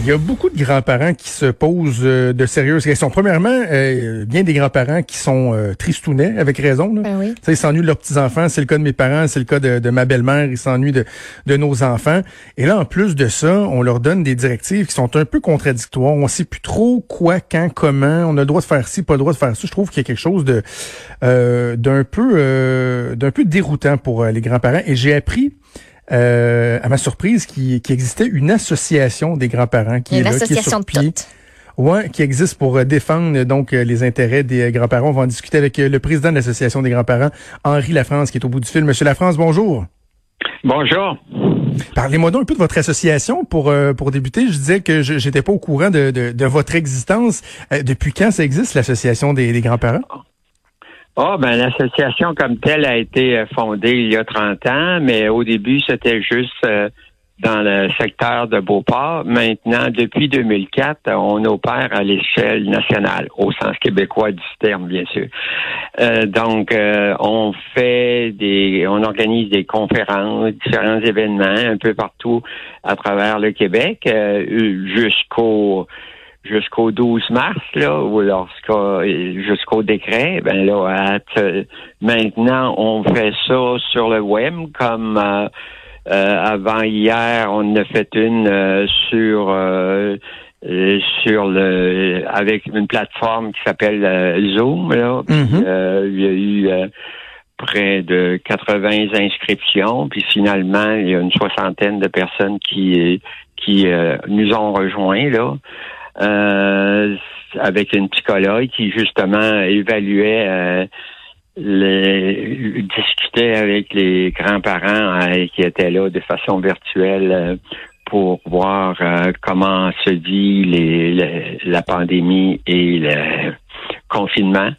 Il y a beaucoup de grands-parents qui se posent euh, de sérieuses questions. Premièrement, euh, bien des grands-parents qui sont euh, tristounets, avec raison. Là. Ben oui. Ils s'ennuient de leurs petits-enfants. C'est le cas de mes parents, c'est le cas de, de ma belle-mère. Ils s'ennuient de, de nos enfants. Et là, en plus de ça, on leur donne des directives qui sont un peu contradictoires. On sait plus trop quoi, quand, comment. On a le droit de faire ci, pas le droit de faire ça. Je trouve qu'il y a quelque chose de d'un peu d'un peu déroutant pour les grands-parents. Et j'ai appris euh, à ma surprise, qu'il qui existait une association des grands-parents qui une est là, qui est sur de pied. Ouais, qui existe pour euh, défendre donc euh, les intérêts des grands-parents. On va en discuter avec le président de l'association des grands-parents, Henri Lafrance, qui est au bout du fil. Monsieur Lafrance, bonjour. Bonjour. Parlez-moi donc un peu de votre association pour pour débuter. Je disais que je j'étais pas au courant de, de, votre existence. depuis quand ça existe l'association des, des grands-parents? Ah, ben l'association comme telle a été euh, fondée il y a 30 ans, mais au début, c'était juste euh, dans le secteur de Beauport. Maintenant, depuis 2004, on opère à l'échelle nationale, au sens québécois du terme, bien sûr. Euh, donc, on fait des, on organise des conférences, différents événements un peu partout à travers le Québec, jusqu'au jusqu'au 12 mars, là, ou jusqu'au décret, ben là, maintenant, on fait ça sur le web, comme euh, euh, avant hier, on a fait une euh, sur sur le avec une plateforme qui s'appelle Zoom. Là, mm-hmm. il y a eu près de 80 inscriptions, puis finalement, il y a une soixantaine de personnes qui qui nous ont rejoints là. Euh, avec une psychologue qui justement évaluait euh, les, discutait avec les grands-parents euh, qui étaient là de façon virtuelle pour voir comment se vit les, la pandémie et le confinement.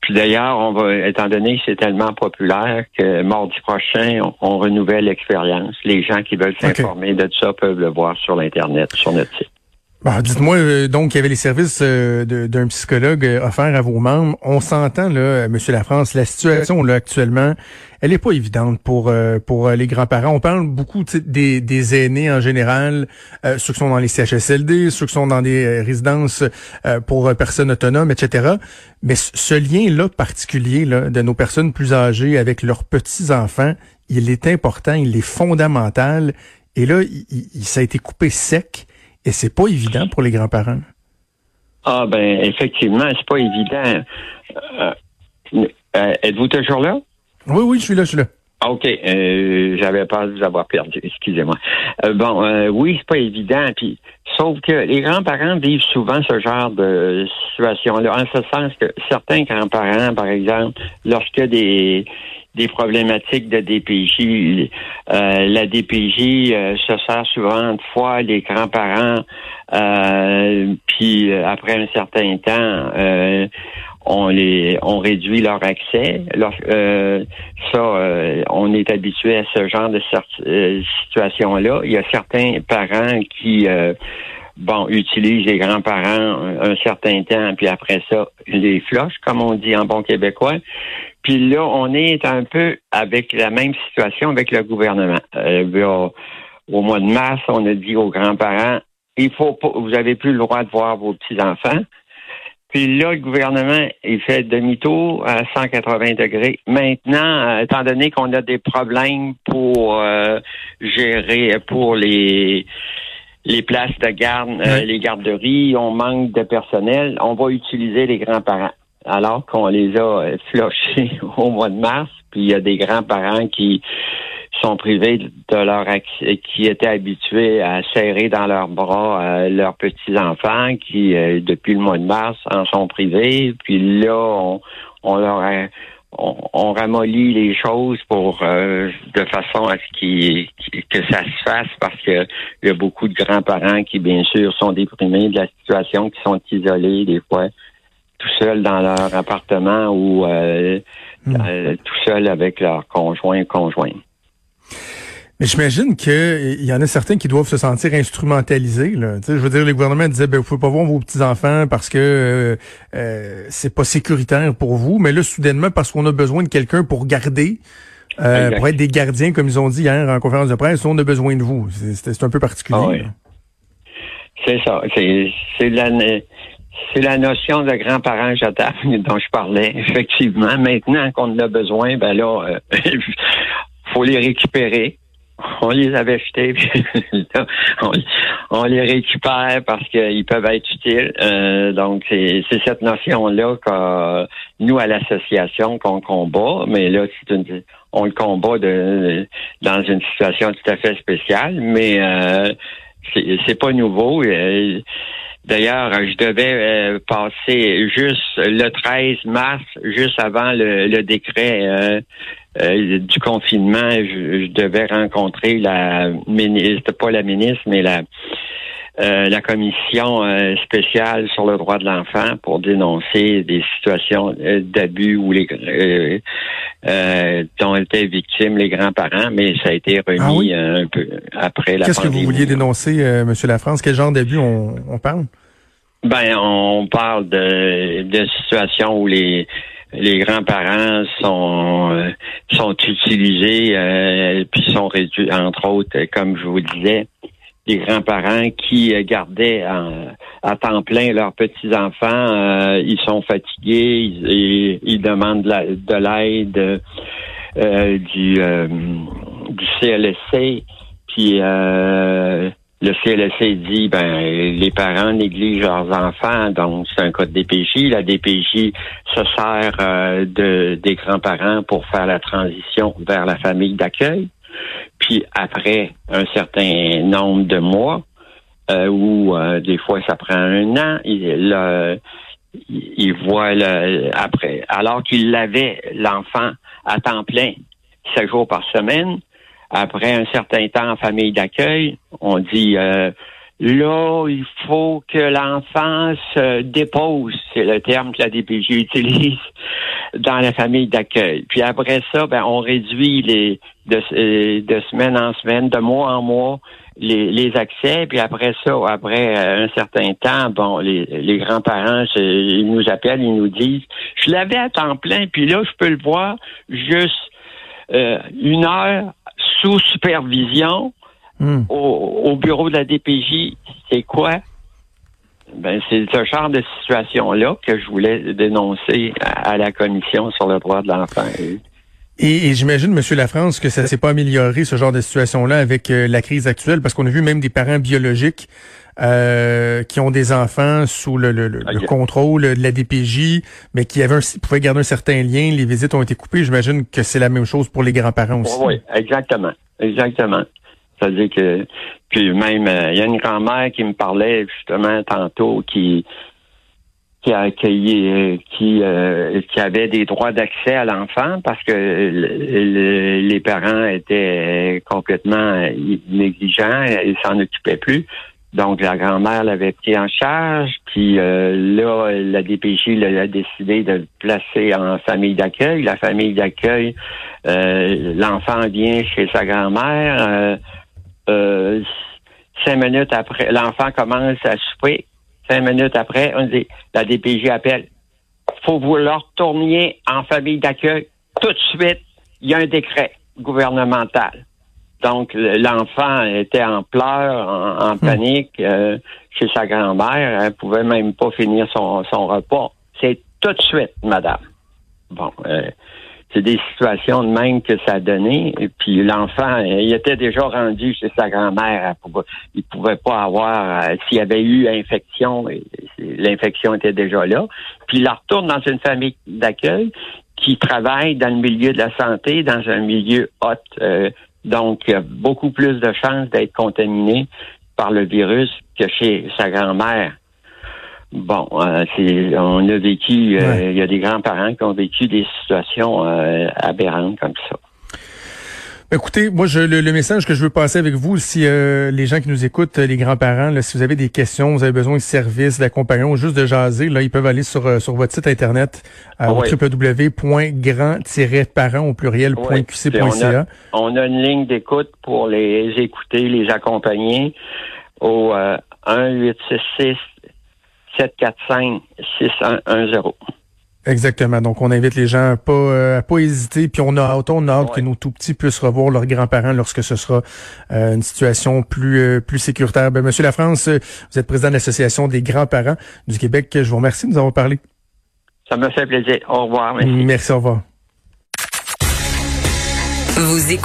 Puis d'ailleurs, on va, étant donné que c'est tellement populaire que mardi prochain, on, renouvelle l'expérience. Les gens qui veulent s'informer de ça peuvent le voir sur l'internet, sur notre site. Bah, dites-moi euh, donc il y avait les services euh, d'un psychologue euh, offerts à vos membres. On s'entend là, Monsieur Lafrance, la situation là actuellement, elle est pas évidente pour pour les grands-parents. On parle beaucoup des, des aînés en général, ceux qui sont dans les CHSLD, ceux qui sont dans des résidences pour personnes autonomes, etc. Mais ce lien là particulier là de nos personnes plus âgées avec leurs petits enfants, il est important, il est fondamental. Et là, il, ça a été coupé sec. Et c'est pas évident pour les grands-parents. Ah ben effectivement, c'est pas évident. Euh, euh, êtes-vous toujours là? Oui, oui, je suis là, je suis là. Ah, OK. Euh, J'avais peur de vous avoir perdu. Excusez-moi. Bon, oui, c'est pas évident. Puis, sauf que les grands-parents vivent souvent ce genre de situation-là. En ce sens que certains grands-parents, par exemple, lorsqu'il y a des des problématiques de DPJ. Euh, la DPJ euh, se sert souvent de fois les grands-parents, euh, puis après un certain temps, on les on réduit leur accès. ça, on est habitué à ce genre de situation-là. Il y a certains parents qui bon, utilisent les grands-parents un, certain temps, puis après ça, les floches, comme on dit en bon québécois. Puis là, on est un peu avec la même situation avec le gouvernement. Euh, au mois de mars, on a dit aux grands-parents, il faut pas, vous avez plus le droit de voir vos petits-enfants. Puis là, le gouvernement, il fait demi-tour à 180 degrés. Maintenant, euh, étant donné qu'on a des problèmes pour euh, gérer, pour les les places de garde, les garderies, on manque de personnel, on va utiliser les grands-parents alors qu'on les a euh, flochés au mois de mars, puis il y a des grands-parents qui sont privés de leur accès, qui étaient habitués à serrer dans leurs bras euh, leurs petits-enfants qui, euh, depuis le mois de mars, en sont privés. Puis là, on, on leur a, on, ramollit les choses pour de façon à ce qui, que ça se fasse parce que il y a beaucoup de grands-parents qui, bien sûr, sont déprimés de la situation, qui sont isolés des fois tout seul dans leur appartement ou euh, hmm. euh, tout seul avec leur conjoint conjoint. Mais j'imagine qu'il y en a certains qui doivent se sentir instrumentalisés. Là. je veux dire, le gouvernement disait, ben, vous pouvez pas voir vos petits-enfants parce que euh, c'est pas sécuritaire pour vous. Mais là, soudainement, parce qu'on a besoin de quelqu'un pour garder, pour être des gardiens, comme ils ont dit hier en conférence de presse, on a besoin de vous. C'est un peu particulier. Ah C'est ça. C'est la, c'est la notion de grands-parents jetables dont je parlais, effectivement. Maintenant qu'on en a besoin, ben là, euh, faut les récupérer. On les avait jetés, on, les récupère parce qu'ils peuvent être utiles. Euh, donc, c'est cette notion-là que nous, à l'association, qu'on combat. Mais là, c'est une, on le combat de, dans une situation tout à fait spéciale. Mais euh, c'est pas nouveau. D'ailleurs, je devais euh, passer juste le 13 mars, juste avant le, décret euh, euh, du confinement, je, devais rencontrer la ministre, pas la ministre, mais la la commission spéciale sur le droit de l'enfant pour dénoncer des situations d'abus où les dont étaient victimes les grands-parents, mais ça a été remis ah un peu après la Qu'est-ce que vous vouliez dénoncer, Monsieur Lafrance? Quel genre d'abus on, on parle? Ben, on parle de, de situations où les les grands-parents sont euh, sont utilisés euh, puis sont réduits entre autres comme je vous disais les grands-parents qui gardaient à temps plein leurs petits enfants euh, ils sont fatigués ils, ils demandent de l'aide du du CLSC puis le CLSC dit ben les parents négligent leurs enfants, donc c'est un cas de DPJ. La DPJ se sert euh, de des grands-parents pour faire la transition vers la famille d'accueil. Après un certain nombre de mois, euh, ou euh, des fois ça prend un an, il, voit le, après, alors qu'il l'avait l'enfant à temps plein, cinq jours par semaine, après un certain temps en famille d'accueil, on dit euh, là, il faut que l'enfant se dépose, c'est le terme que la DPJ utilise dans la famille d'accueil. Puis après ça, ben, on réduit les de, euh, de semaine en semaine, de mois en mois, les, les accès. Puis après ça, après un certain temps, bon, les, les grands-parents, ils nous appellent, ils nous disent, je l'avais à temps plein, puis là, je peux le voir juste euh, une heure sous supervision hmm. au, bureau de la DPJ, c'est quoi? Ben, c'est ce genre de situation-là que je voulais dénoncer à, la commission sur le droit de l'enfant. Et, j'imagine, Monsieur Lafrance, que ça s'est pas amélioré ce genre de situation-là avec euh, la crise actuelle, parce qu'on a vu même des parents biologiques euh, qui ont des enfants sous le, contrôle de la DPJ, mais qui avaient un, pouvaient garder un certain lien. Les visites ont été coupées. J'imagine que c'est la même chose pour les grands-parents aussi. Oui, exactement. Exactement. C'est-à-dire que puis même euh, il y a une grand-mère qui me parlait justement tantôt qui qui a accueilli qui euh, qui avait des droits d'accès à l'enfant parce que les parents étaient complètement négligents, ils s'en occupaient plus. Donc, la grand-mère l'avait pris en charge, puis euh, là, la DPJ a décidé de le placer en famille d'accueil. La famille d'accueil, euh, l'enfant vient chez sa grand-mère. Euh, cinq minutes après, l'enfant commence à souper. Cinq minutes après, on dit, la DPJ appelle. Faut vous le retourniez en famille d'accueil tout de suite. Il y a un décret gouvernemental. Donc, l'enfant était en pleurs, en, hmm. panique euh, chez sa grand-mère. Elle pouvait même pas finir son, son repas. C'est tout de suite, madame. Bon, euh, c'est des situations de même que ça a donné. Et puis l'enfant, il était déjà rendu chez sa grand-mère. Il pouvait pas avoir, euh, s'il y avait eu infection, l'infection était déjà là. Puis il la retourne dans une famille d'accueil qui travaille dans le milieu de la santé, dans un milieu hot, donc, il y a beaucoup plus de chances d'être contaminé par le virus que chez sa grand-mère. Bon, euh, on a vécu, euh, il y a des grands-parents qui ont vécu des situations euh, aberrantes comme ça. Écoutez, moi, je, le, message que je veux passer avec vous, si euh, les gens qui nous écoutent, les grands-parents, si vous avez des questions, vous avez besoin de services, d'accompagnement, juste de jaser, là, ils peuvent aller sur, euh, sur votre site internet euh, www.grand-parents au pluriel.qc.ca. On, a une ligne d'écoute pour les écouter, les accompagner au 1 866 745 6110. Exactement. Donc, on invite les gens à pas, euh, à pas hésiter. Puis on a hâte, on a hâte que nos tout petits puissent revoir leurs grands-parents lorsque ce sera euh, une situation plus, euh, plus sécuritaire. Ben, Monsieur Lafrance, vous êtes président de l'Association des grands-parents du Québec. Je vous remercie de nous avoir parlé. Ça me fait plaisir. Au revoir. Merci. Merci, au revoir. Vous